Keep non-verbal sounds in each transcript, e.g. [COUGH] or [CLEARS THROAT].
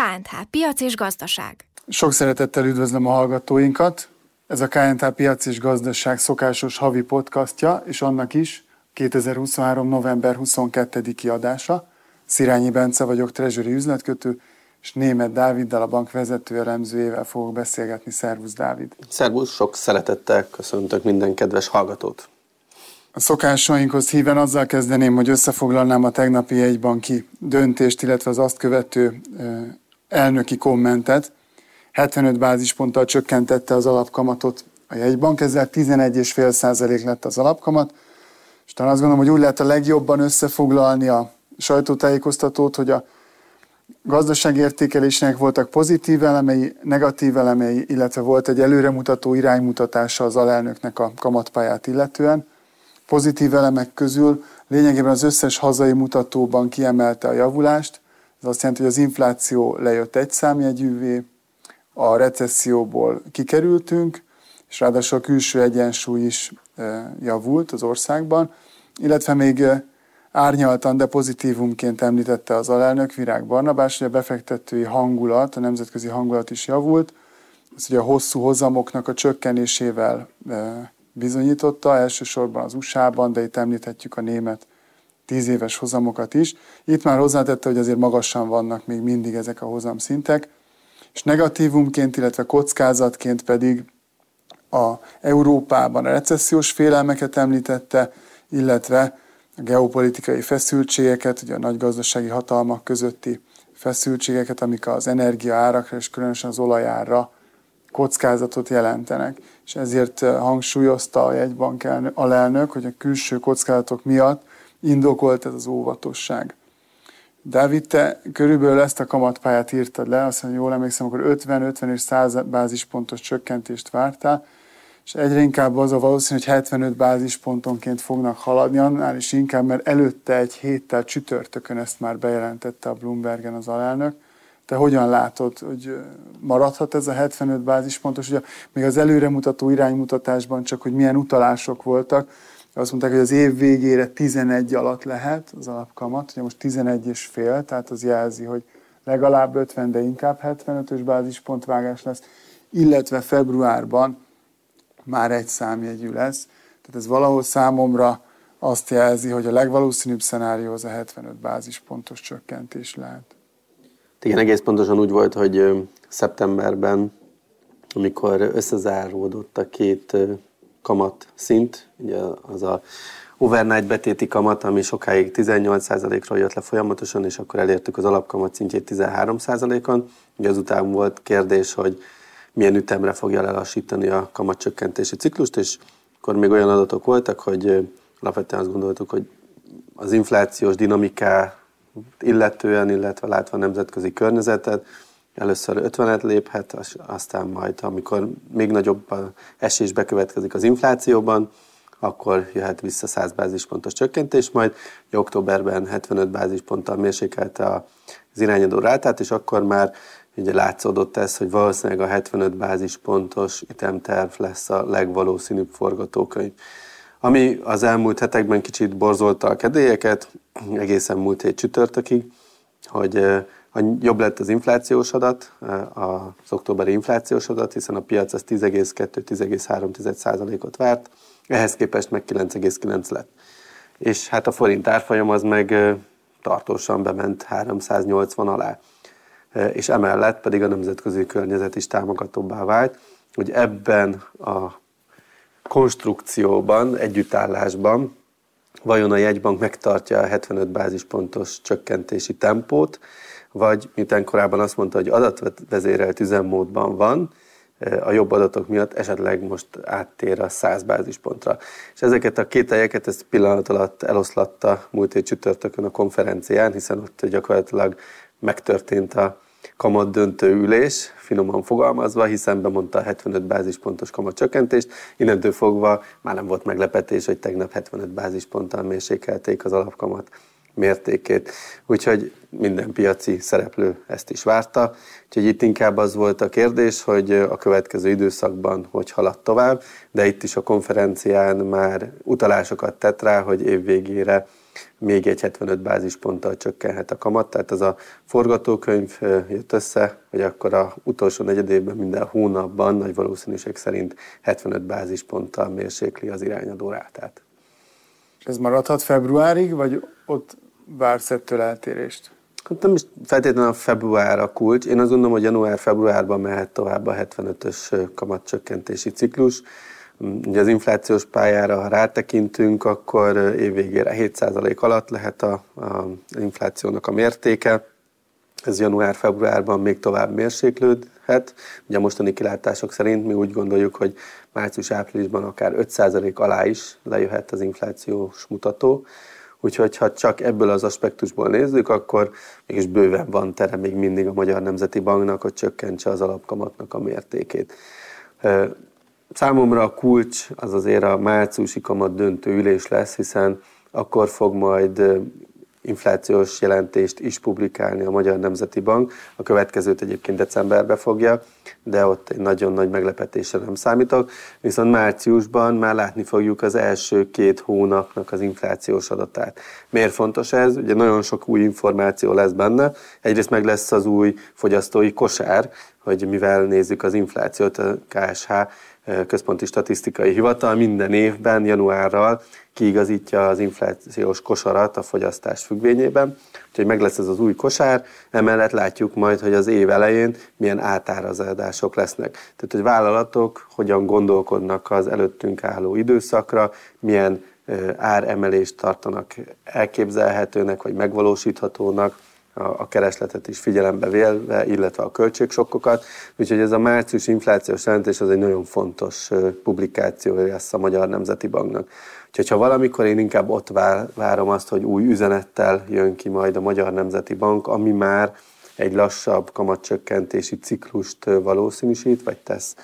KNH Piac és Gazdaság. Sok szeretettel üdvözlöm a hallgatóinkat. Ez a KNH Piac és Gazdaság szokásos havi podcastja, és annak is 2023. november 22-i adása. Szirányi Bence vagyok, treasury üzletkötő, és Német Dáviddal, a bank vezető elemzőjével fogok beszélgetni. Szervusz, Dávid! Szervusz, sok szeretettel köszöntök minden kedves hallgatót! A szokásainkhoz híven azzal kezdeném, hogy összefoglalnám a tegnapi jegybanki döntést, illetve az azt követő elnöki kommentet. 75 bázisponttal csökkentette az alapkamatot a jegybank, ezzel 11,5% lett az alapkamat, és talán azt gondolom, hogy úgy lehet a legjobban összefoglalni a sajtótájékoztatót, hogy a gazdaságértékelésnek voltak pozitív elemei, negatív elemei, illetve volt egy előremutató iránymutatása az alelnöknek a kamatpályát illetően. Pozitív elemek közül lényegében az összes hazai mutatóban kiemelte a javulást, ez azt jelenti, hogy az infláció lejött egy számjegyűvé, a recesszióból kikerültünk, és ráadásul a külső egyensúly is e, javult az országban, illetve még e, árnyaltan, de pozitívumként említette az alelnök Virág Barnabás, hogy a befektetői hangulat, a nemzetközi hangulat is javult, ez ugye a hosszú hozamoknak a csökkenésével e, bizonyította, elsősorban az USA-ban, de itt említhetjük a német tíz éves hozamokat is. Itt már hozzátette, hogy azért magasan vannak még mindig ezek a hozamszintek, és negatívumként, illetve kockázatként pedig a Európában a recessziós félelmeket említette, illetve a geopolitikai feszültségeket, ugye a nagy gazdasági hatalmak közötti feszültségeket, amik az energia árakra és különösen az olajára kockázatot jelentenek. És ezért hangsúlyozta a jegybank alelnök, hogy a külső kockázatok miatt indokolt ez az óvatosság. Dávid, te körülbelül ezt a kamatpályát írtad le, azt mondja, jól emlékszem, akkor 50-50 és 100 bázispontos csökkentést vártál, és egyre inkább az a valószínű, hogy 75 bázispontonként fognak haladni, annál is inkább, mert előtte egy héttel csütörtökön ezt már bejelentette a Bloombergen az alelnök. Te hogyan látod, hogy maradhat ez a 75 bázispontos? Ugye még az előremutató iránymutatásban csak, hogy milyen utalások voltak, azt mondták, hogy az év végére 11 alatt lehet az alapkamat, ugye most 11 és fél, tehát az jelzi, hogy legalább 50, de inkább 75-ös bázispontvágás lesz, illetve februárban már egy számjegyű lesz. Tehát ez valahol számomra azt jelzi, hogy a legvalószínűbb szenárió az a 75 bázispontos csökkentés lehet. Igen, egész pontosan úgy volt, hogy szeptemberben, amikor összezáródott a két kamat szint, ugye az a overnight betéti kamat, ami sokáig 18%-ról jött le folyamatosan, és akkor elértük az alapkamat szintjét 13%-on. Ugye azután volt kérdés, hogy milyen ütemre fogja lelassítani a kamatcsökkentési ciklust, és akkor még olyan adatok voltak, hogy alapvetően azt gondoltuk, hogy az inflációs dinamiká illetően, illetve látva a nemzetközi környezetet, először 50-et léphet, aztán majd, amikor még nagyobb esés bekövetkezik az inflációban, akkor jöhet vissza 100 bázispontos csökkentés, majd októberben 75 bázisponttal mérsékelte az irányadó rátát, és akkor már ugye látszódott ez, hogy valószínűleg a 75 bázispontos ütemterv lesz a legvalószínűbb forgatókönyv. Ami az elmúlt hetekben kicsit borzolta a kedélyeket, egészen múlt hét csütörtökig, hogy jobb lett az inflációs adat, az októberi inflációs adat, hiszen a piac az 10,2-10,3%-ot várt, ehhez képest meg 9,9 lett. És hát a forint árfolyam az meg tartósan bement 380 alá. És emellett pedig a nemzetközi környezet is támogatóbbá vált, hogy ebben a konstrukcióban, együttállásban vajon a jegybank megtartja a 75 bázispontos csökkentési tempót, vagy miután korábban azt mondta, hogy adatvezérelt üzemmódban van, a jobb adatok miatt esetleg most áttér a 100 bázispontra. És ezeket a két helyeket ezt pillanat alatt eloszlatta múlt hét csütörtökön a konferencián, hiszen ott gyakorlatilag megtörtént a kamat döntő ülés, finoman fogalmazva, hiszen bemondta a 75 bázispontos kamat csökkentést. Innentől fogva már nem volt meglepetés, hogy tegnap 75 bázisponttal mérsékelték az alapkamat mértékét. Úgyhogy minden piaci szereplő ezt is várta. Úgyhogy itt inkább az volt a kérdés, hogy a következő időszakban hogy halad tovább, de itt is a konferencián már utalásokat tett rá, hogy év végére még egy 75 bázisponttal csökkenhet a kamat, tehát ez a forgatókönyv jött össze, hogy akkor a utolsó negyedévben minden hónapban nagy valószínűség szerint 75 bázisponttal mérsékli az irányadó rátát. Ez maradhat februárig, vagy ott vársz ettől eltérést? Hát nem is feltétlenül a február a kulcs. Én azt gondolom, hogy január-februárban mehet tovább a 75-ös kamatcsökkentési ciklus. Ugye az inflációs pályára, ha rátekintünk, akkor évvégére 7% alatt lehet a, inflációnak a mértéke. Ez január-februárban még tovább mérséklődhet. Ugye a mostani kilátások szerint mi úgy gondoljuk, hogy március-áprilisban akár 5% alá is lejöhet az inflációs mutató. Úgyhogy ha csak ebből az aspektusból nézzük, akkor mégis bőven van tere még mindig a Magyar Nemzeti Banknak, hogy csökkentse az alapkamatnak a mértékét. Számomra a kulcs az azért a márciusi kamat döntő ülés lesz, hiszen akkor fog majd inflációs jelentést is publikálni a Magyar Nemzeti Bank. A következőt egyébként decemberbe fogja, de ott egy nagyon nagy meglepetésre nem számítok. Viszont márciusban már látni fogjuk az első két hónapnak az inflációs adatát. Miért fontos ez? Ugye nagyon sok új információ lesz benne. Egyrészt meg lesz az új fogyasztói kosár, hogy mivel nézzük az inflációt, a KSH központi statisztikai hivatal minden évben januárral kiigazítja az inflációs kosarat a fogyasztás függvényében. Úgyhogy meg lesz ez az új kosár, emellett látjuk majd, hogy az év elején milyen átárazadások lesznek. Tehát, hogy vállalatok hogyan gondolkodnak az előttünk álló időszakra, milyen áremelést tartanak elképzelhetőnek vagy megvalósíthatónak, a keresletet is figyelembe vélve, illetve a költségsokkokat. Úgyhogy ez a március inflációs jelentés az egy nagyon fontos publikáció lesz a Magyar Nemzeti Banknak. Úgyhogy ha valamikor én inkább ott várom azt, hogy új üzenettel jön ki majd a Magyar Nemzeti Bank, ami már egy lassabb kamatcsökkentési ciklust valószínűsít, vagy tesz,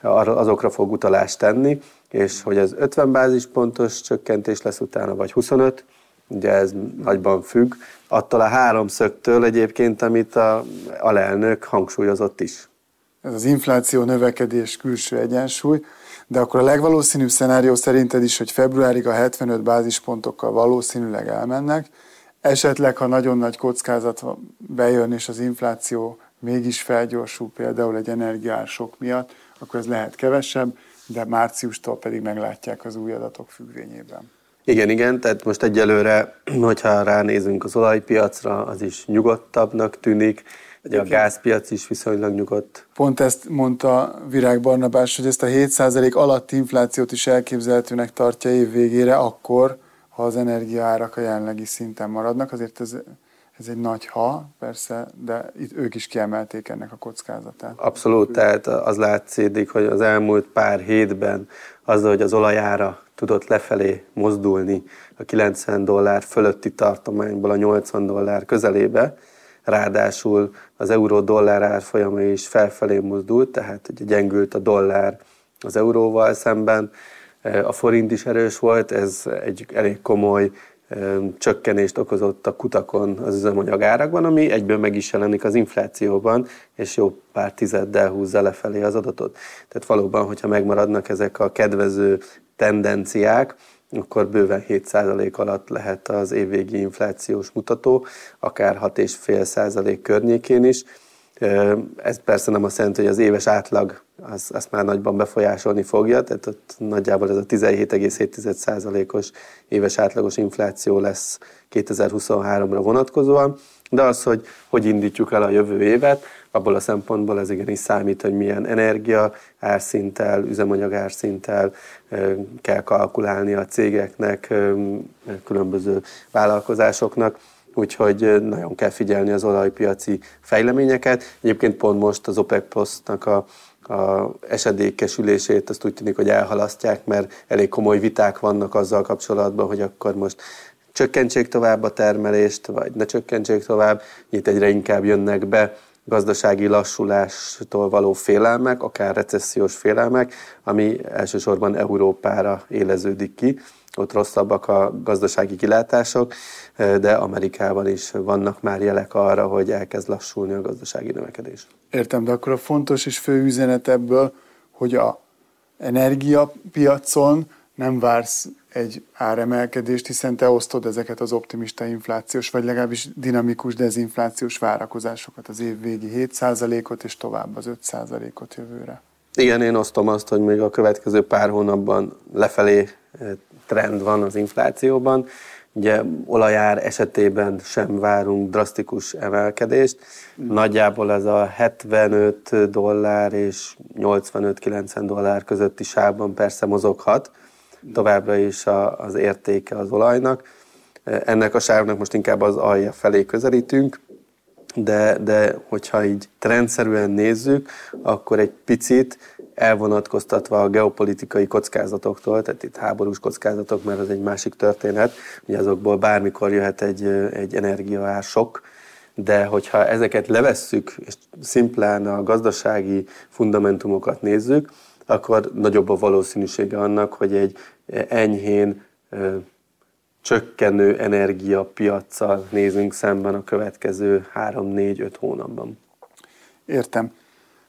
azokra fog utalást tenni, és hogy ez 50 bázispontos csökkentés lesz utána, vagy 25, ugye ez nagyban függ, attól a háromszögtől egyébként, amit a alelnök hangsúlyozott is. Ez az infláció, növekedés, külső egyensúly, de akkor a legvalószínűbb szenárió szerinted is, hogy februárig a 75 bázispontokkal valószínűleg elmennek, esetleg, ha nagyon nagy kockázat bejön, és az infláció mégis felgyorsul, például egy energiások miatt, akkor ez lehet kevesebb, de márciustól pedig meglátják az új adatok függvényében. Igen, igen, tehát most egyelőre, [CLEARS THROAT] hogyha ránézünk az olajpiacra, az is nyugodtabbnak tűnik, Ugye a gázpiac is viszonylag nyugodt. Pont ezt mondta Virág Barnabás, hogy ezt a 7% alatti inflációt is elképzelhetőnek tartja év végére, akkor, ha az energiaárak a jelenlegi szinten maradnak. Azért ez, ez egy nagy ha, persze, de itt ők is kiemelték ennek a kockázatát. Abszolút, tehát az látszik, hogy az elmúlt pár hétben azzal, hogy az olajára tudott lefelé mozdulni a 90 dollár fölötti tartományból a 80 dollár közelébe, ráadásul az euró-dollár árfolyama is felfelé mozdult, tehát ugye gyengült a dollár az euróval szemben, a forint is erős volt, ez egy elég komoly csökkenést okozott a kutakon az üzemanyag árakban, ami egyből meg is jelenik az inflációban, és jó pár tizeddel húzza lefelé az adatot. Tehát valóban, hogyha megmaradnak ezek a kedvező tendenciák, akkor bőven 7% alatt lehet az évvégi inflációs mutató, akár 6,5% környékén is. Ez persze nem azt jelenti, hogy az éves átlag az, azt már nagyban befolyásolni fogja, tehát ott nagyjából ez a 17,7%-os éves átlagos infláció lesz 2023-ra vonatkozóan, de az, hogy hogy indítjuk el a jövő évet, abból a szempontból ez igenis számít, hogy milyen energia árszinttel, üzemanyag árszinttel kell kalkulálni a cégeknek, különböző vállalkozásoknak, úgyhogy nagyon kell figyelni az olajpiaci fejleményeket. Egyébként pont most az OPEC Plus-nak a a esedékesülését azt úgy tűnik, hogy elhalasztják, mert elég komoly viták vannak azzal kapcsolatban, hogy akkor most csökkentsék tovább a termelést, vagy ne csökkentsék tovább. Itt egyre inkább jönnek be gazdasági lassulástól való félelmek, akár recessziós félelmek, ami elsősorban Európára éleződik ki. Ott rosszabbak a gazdasági kilátások, de Amerikában is vannak már jelek arra, hogy elkezd lassulni a gazdasági növekedés. Értem, de akkor a fontos és fő üzenet ebből, hogy a energiapiacon nem vársz egy áremelkedést, hiszen te osztod ezeket az optimista inflációs, vagy legalábbis dinamikus dezinflációs várakozásokat, az év végi 7%-ot, és tovább az 5%-ot jövőre. Igen, én osztom azt, hogy még a következő pár hónapban lefelé eh, trend van az inflációban. Ugye olajár esetében sem várunk drasztikus emelkedést. Nagyjából ez a 75 dollár és 85-90 dollár közötti sávban persze mozoghat. Továbbra is a, az értéke az olajnak. Ennek a sávnak most inkább az alja felé közelítünk, de, de hogyha így trendszerűen nézzük, akkor egy picit elvonatkoztatva a geopolitikai kockázatoktól, tehát itt háborús kockázatok, mert az egy másik történet, hogy azokból bármikor jöhet egy, egy energiaársok, de hogyha ezeket levesszük, és szimplán a gazdasági fundamentumokat nézzük, akkor nagyobb a valószínűsége annak, hogy egy enyhén csökkenő energiapiacsal nézünk szemben a következő 3-4-5 hónapban. Értem.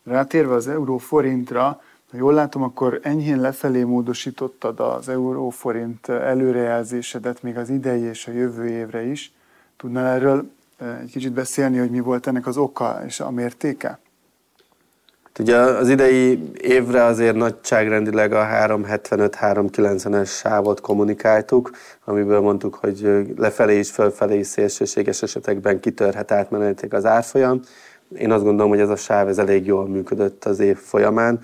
Rátérve az euró-forintra, ha jól látom, akkor enyhén lefelé módosítottad az euró-forint előrejelzésedet még az idei és a jövő évre is. Tudnál erről eh, egy kicsit beszélni, hogy mi volt ennek az oka és a mértéke? Ugye az idei évre azért nagyságrendileg a 375-390-es sávot kommunikáltuk, amiből mondtuk, hogy lefelé is, fölfelé is szélsőséges esetekben kitörhet átmenetileg az árfolyam. Én azt gondolom, hogy ez a sáv ez elég jól működött az év folyamán.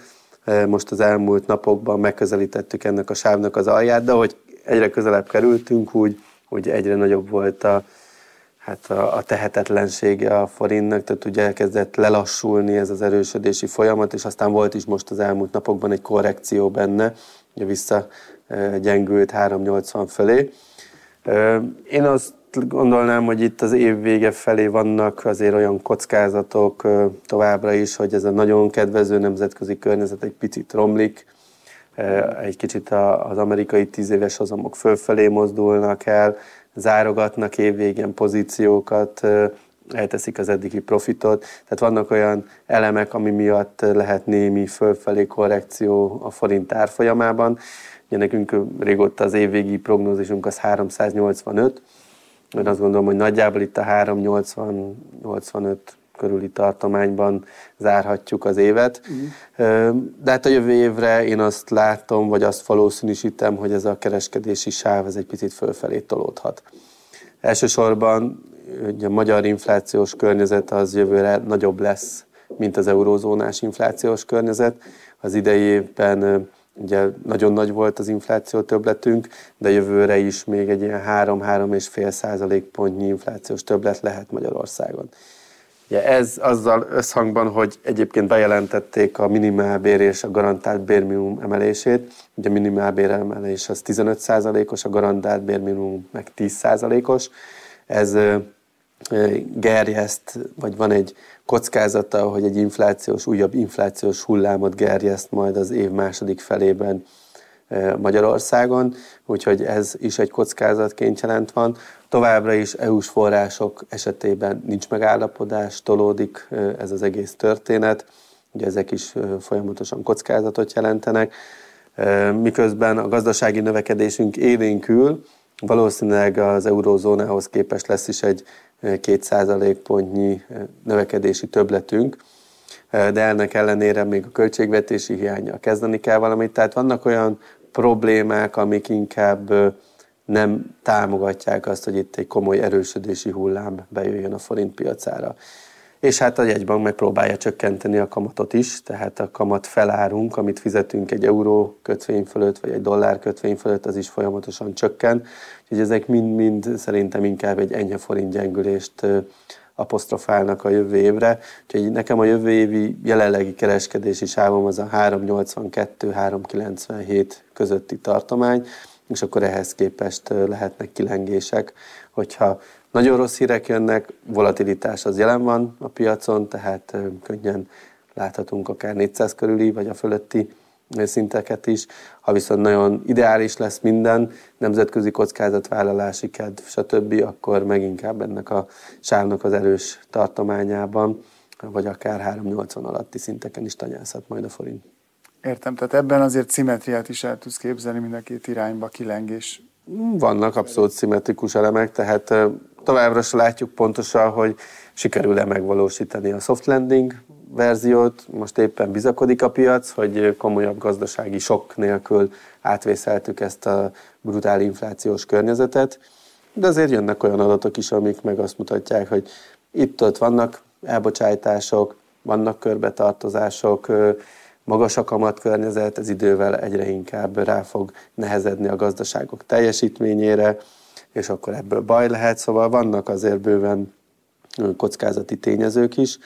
Most az elmúlt napokban megközelítettük ennek a sávnak az alját, de hogy egyre közelebb kerültünk, úgy, hogy egyre nagyobb volt a, hát a, a tehetetlensége a forintnak, tehát ugye elkezdett lelassulni ez az erősödési folyamat, és aztán volt is most az elmúlt napokban egy korrekció benne, ugye vissza gyengült 380 fölé. Én azt gondolnám, hogy itt az év vége felé vannak azért olyan kockázatok továbbra is, hogy ez a nagyon kedvező nemzetközi környezet egy picit romlik, egy kicsit az amerikai tíz éves hozamok fölfelé mozdulnak el, zárogatnak évvégén pozíciókat, elteszik az eddigi profitot. Tehát vannak olyan elemek, ami miatt lehet némi fölfelé korrekció a forint árfolyamában. Ugye nekünk régóta az évvégi prognózisunk az 385, én azt gondolom, hogy nagyjából itt a 3-80-85 körüli tartományban zárhatjuk az évet. Uh-huh. De hát a jövő évre én azt látom, vagy azt valószínűsítem, hogy ez a kereskedési sáv ez egy picit fölfelé tolódhat. Elsősorban ugye a magyar inflációs környezet az jövőre nagyobb lesz, mint az eurózónás inflációs környezet. Az idei évben Ugye nagyon nagy volt az infláció többletünk, de jövőre is még egy ilyen 3-3,5 százalék pontnyi inflációs többlet lehet Magyarországon. Ugye ez azzal összhangban, hogy egyébként bejelentették a minimálbér és a garantált bérminimum emelését. Ugye a minimálbér emelés az 15 százalékos, a garantált bérminimum meg 10 százalékos. Ez gerjeszt, vagy van egy kockázata, hogy egy inflációs, újabb inflációs hullámot gerjeszt majd az év második felében Magyarországon, úgyhogy ez is egy kockázatként jelent van. Továbbra is EU-s források esetében nincs megállapodás, tolódik ez az egész történet, ugye ezek is folyamatosan kockázatot jelentenek, miközben a gazdasági növekedésünk élénkül, valószínűleg az eurózónához képest lesz is egy 2 pontnyi növekedési többletünk, de ennek ellenére még a költségvetési hiánya kezdeni kell valamit. Tehát vannak olyan problémák, amik inkább nem támogatják azt, hogy itt egy komoly erősödési hullám bejöjjön a forint piacára és hát a jegybank megpróbálja csökkenteni a kamatot is, tehát a kamat felárunk, amit fizetünk egy euró kötvény fölött, vagy egy dollár kötvény fölött, az is folyamatosan csökken. Úgyhogy ezek mind-mind szerintem inkább egy enyhe forint gyengülést apostrofálnak a jövő évre. Úgyhogy nekem a jövő évi jelenlegi kereskedési sávom az a 382-397 közötti tartomány, és akkor ehhez képest lehetnek kilengések, hogyha nagyon rossz hírek jönnek, volatilitás az jelen van a piacon, tehát könnyen láthatunk akár 400 körüli, vagy a fölötti szinteket is. Ha viszont nagyon ideális lesz minden, nemzetközi kockázatvállalási kedv, stb., akkor meginkább ennek a sávnak az erős tartományában, vagy akár 380 alatti szinteken is tanyázhat majd a forint. Értem, tehát ebben azért szimmetriát is el tudsz képzelni mind a két irányba kilengés. Vannak abszolút szimmetrikus elemek, tehát továbbra se látjuk pontosan, hogy sikerül-e megvalósítani a soft landing verziót. Most éppen bizakodik a piac, hogy komolyabb gazdasági sok nélkül átvészeltük ezt a brutál inflációs környezetet, de azért jönnek olyan adatok is, amik meg azt mutatják, hogy itt-ott vannak elbocsátások, vannak körbetartozások, magas a kamatkörnyezet, ez idővel egyre inkább rá fog nehezedni a gazdaságok teljesítményére, és akkor ebből baj lehet, szóval vannak azért bőven kockázati tényezők is,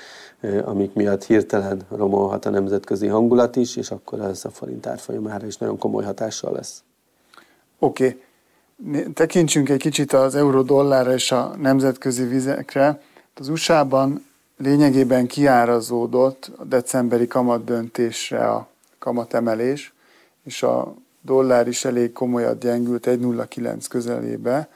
amik miatt hirtelen romolhat a nemzetközi hangulat is, és akkor ez a forint árfolyamára is nagyon komoly hatással lesz. Oké, okay. tekintsünk egy kicsit az euró-dollárra és a nemzetközi vizekre. Az USA-ban lényegében kiárazódott a decemberi kamatdöntésre a kamatemelés, és a dollár is elég komolyat gyengült 1,09 közelébe,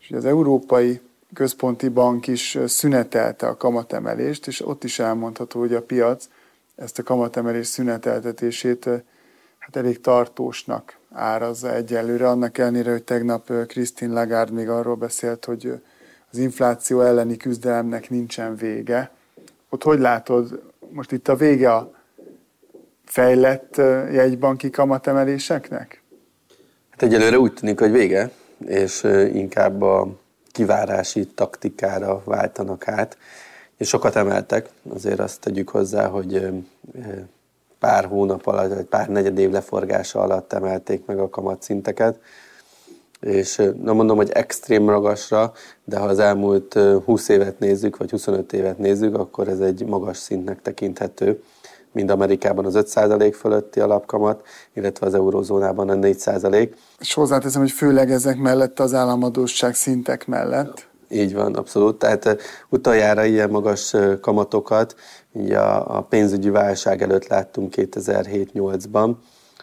és az Európai Központi Bank is szünetelte a kamatemelést, és ott is elmondható, hogy a piac ezt a kamatemelés szüneteltetését hát elég tartósnak árazza egyelőre, annak ellenére, hogy tegnap Christine Lagarde még arról beszélt, hogy az infláció elleni küzdelemnek nincsen vége. Ott hogy látod, most itt a vége a fejlett jegybanki kamatemeléseknek? Hát egyelőre úgy tűnik, hogy vége, és inkább a kivárási taktikára váltanak át, és sokat emeltek, azért azt tegyük hozzá, hogy pár hónap alatt, vagy pár negyed év leforgása alatt emelték meg a kamatszinteket, és nem mondom, hogy extrém magasra, de ha az elmúlt 20 évet nézzük, vagy 25 évet nézzük, akkor ez egy magas szintnek tekinthető mind Amerikában az 5% fölötti alapkamat, illetve az eurózónában a 4%. És hozzáteszem, hogy főleg ezek mellett az államadóság szintek mellett. Így van, abszolút. Tehát utoljára ilyen magas kamatokat így a, a pénzügyi válság előtt láttunk 2007-8-ban.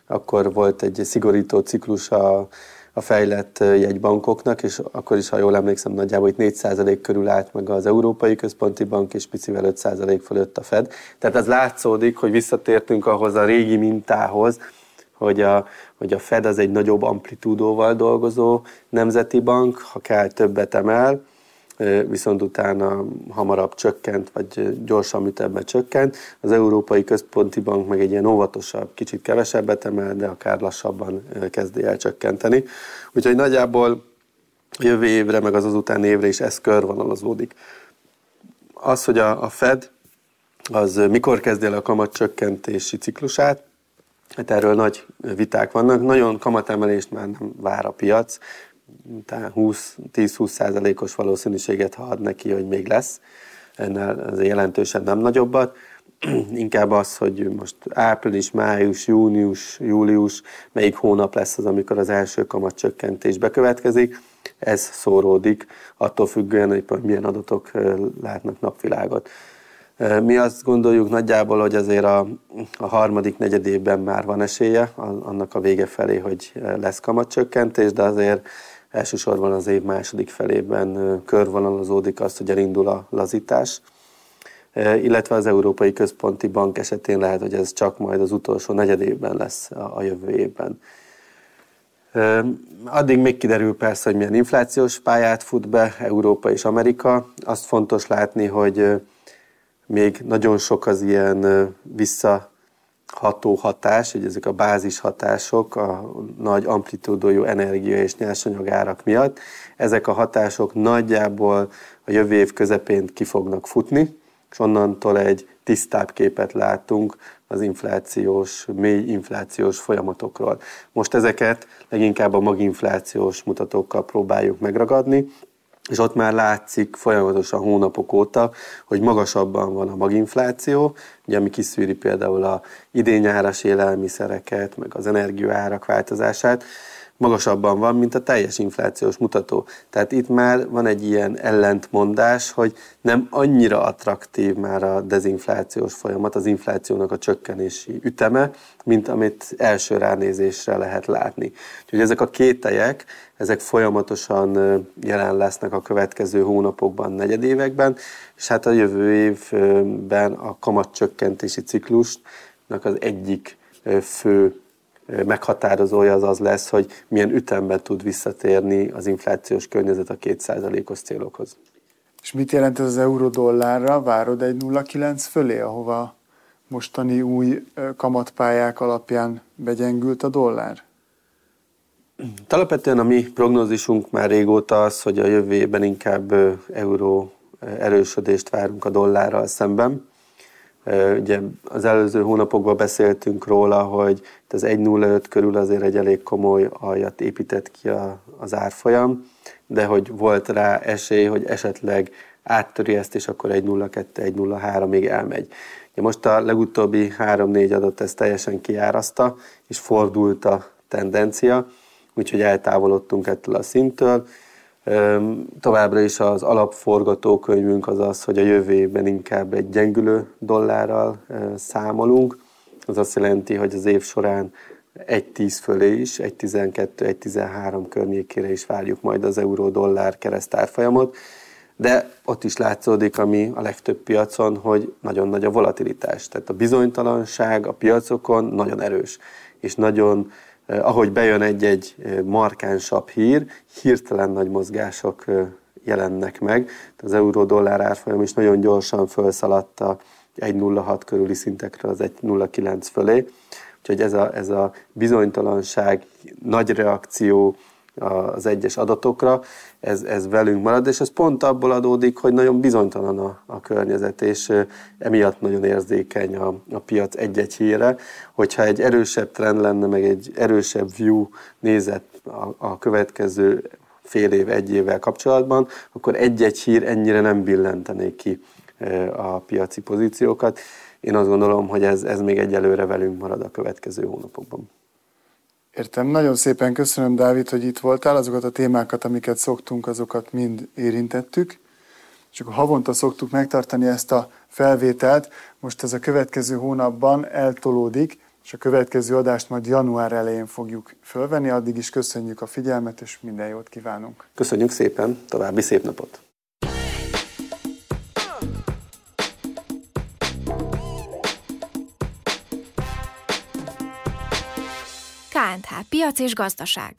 Akkor volt egy szigorító ciklus a a fejlett jegybankoknak, és akkor is, ha jól emlékszem, nagyjából itt 4% körül állt meg az Európai Központi Bank, és picivel 5% fölött a Fed. Tehát az látszódik, hogy visszatértünk ahhoz a régi mintához, hogy a, hogy a Fed az egy nagyobb amplitúdóval dolgozó nemzeti bank, ha kell többet emel, viszont utána hamarabb csökkent, vagy gyorsan ütemben csökkent. Az Európai Központi Bank meg egy ilyen óvatosabb, kicsit kevesebbet emel, de akár lassabban kezdi el csökkenteni. Úgyhogy nagyjából jövő évre, meg az azután évre is ez körvonalazódik. Az, hogy a, a Fed az mikor kezdi el a kamatcsökkentési ciklusát, hát erről nagy viták vannak. Nagyon kamatemelést már nem vár a piac, 10-20 százalékos valószínűséget, ha ad neki, hogy még lesz. Ennél az jelentősen nem nagyobbat. [CLEARS THROAT] Inkább az, hogy most április, május, június, július, melyik hónap lesz az, amikor az első kamatcsökkentés bekövetkezik. Ez szóródik, attól függően, hogy milyen adatok látnak napvilágot. Mi azt gondoljuk nagyjából, hogy azért a, a harmadik negyedében már van esélye annak a vége felé, hogy lesz kamatcsökkentés, de azért elsősorban az év második felében körvonalazódik azt, hogy elindul a lazítás, illetve az Európai Központi Bank esetén lehet, hogy ez csak majd az utolsó negyed évben lesz a jövő évben. Addig még kiderül persze, hogy milyen inflációs pályát fut be Európa és Amerika. Azt fontos látni, hogy még nagyon sok az ilyen vissza ható hatás, hogy ezek a bázis hatások a nagy amplitúdójú energia és nyersanyagárak miatt, ezek a hatások nagyjából a jövő év közepén ki fognak futni, és onnantól egy tisztább képet látunk az inflációs, mély inflációs folyamatokról. Most ezeket leginkább a maginflációs mutatókkal próbáljuk megragadni, és ott már látszik folyamatosan hónapok óta, hogy magasabban van a maginfláció, ugye, ami kiszűri például a idényáras élelmiszereket, meg az energiaárak változását, magasabban van, mint a teljes inflációs mutató. Tehát itt már van egy ilyen ellentmondás, hogy nem annyira attraktív már a dezinflációs folyamat, az inflációnak a csökkenési üteme, mint amit első ránézésre lehet látni. Úgyhogy ezek a kételyek, ezek folyamatosan jelen lesznek a következő hónapokban, negyedévekben, és hát a jövő évben a kamatcsökkentési ciklusnak az egyik fő meghatározója az az lesz, hogy milyen ütemben tud visszatérni az inflációs környezet a 2%-os célokhoz. És mit jelent ez az euró-dollárra? Várod egy 0,9 fölé, ahova mostani új kamatpályák alapján begyengült a dollár? Alapvetően a mi prognózisunk már régóta az, hogy a jövő évben inkább euró erősödést várunk a dollárral szemben. Ugye az előző hónapokban beszéltünk róla, hogy az 1.05 körül azért egy elég komoly aljat épített ki az árfolyam, de hogy volt rá esély, hogy esetleg áttöri ezt, és akkor 1.02, 1.03 még elmegy. Ugye most a legutóbbi 3-4 adat ezt teljesen kiáraszta, és fordult a tendencia, úgyhogy eltávolodtunk ettől a szinttől. Továbbra is az alapforgatókönyvünk az az, hogy a jövő évben inkább egy gyengülő dollárral számolunk. Az azt jelenti, hogy az év során 1.10 fölé is, 1.12, 1.13 környékére is várjuk majd az euró-dollár keresztárfolyamot, de ott is látszódik, ami a legtöbb piacon, hogy nagyon nagy a volatilitás. Tehát a bizonytalanság a piacokon nagyon erős, és nagyon ahogy bejön egy-egy eh, markánsabb hír, hirtelen nagy mozgások eh, jelennek meg. Az euró-dollár árfolyam is nagyon gyorsan felszaladta 1,06 körüli szintekre az 1,09 fölé. Úgyhogy ez a, ez a bizonytalanság, nagy reakció, az egyes adatokra, ez, ez velünk marad, és ez pont abból adódik, hogy nagyon bizonytalan a, a környezet, és emiatt nagyon érzékeny a, a piac egy-egy híre. Hogyha egy erősebb trend lenne, meg egy erősebb view nézet a, a következő fél év, egy évvel kapcsolatban, akkor egy-egy hír ennyire nem billentenék ki a piaci pozíciókat. Én azt gondolom, hogy ez, ez még egyelőre velünk marad a következő hónapokban. Értem. Nagyon szépen köszönöm, Dávid, hogy itt voltál. Azokat a témákat, amiket szoktunk, azokat mind érintettük. És akkor havonta szoktuk megtartani ezt a felvételt. Most ez a következő hónapban eltolódik, és a következő adást majd január elején fogjuk fölvenni. Addig is köszönjük a figyelmet, és minden jót kívánunk. Köszönjük szépen, további szép napot! KNH Piac és Gazdaság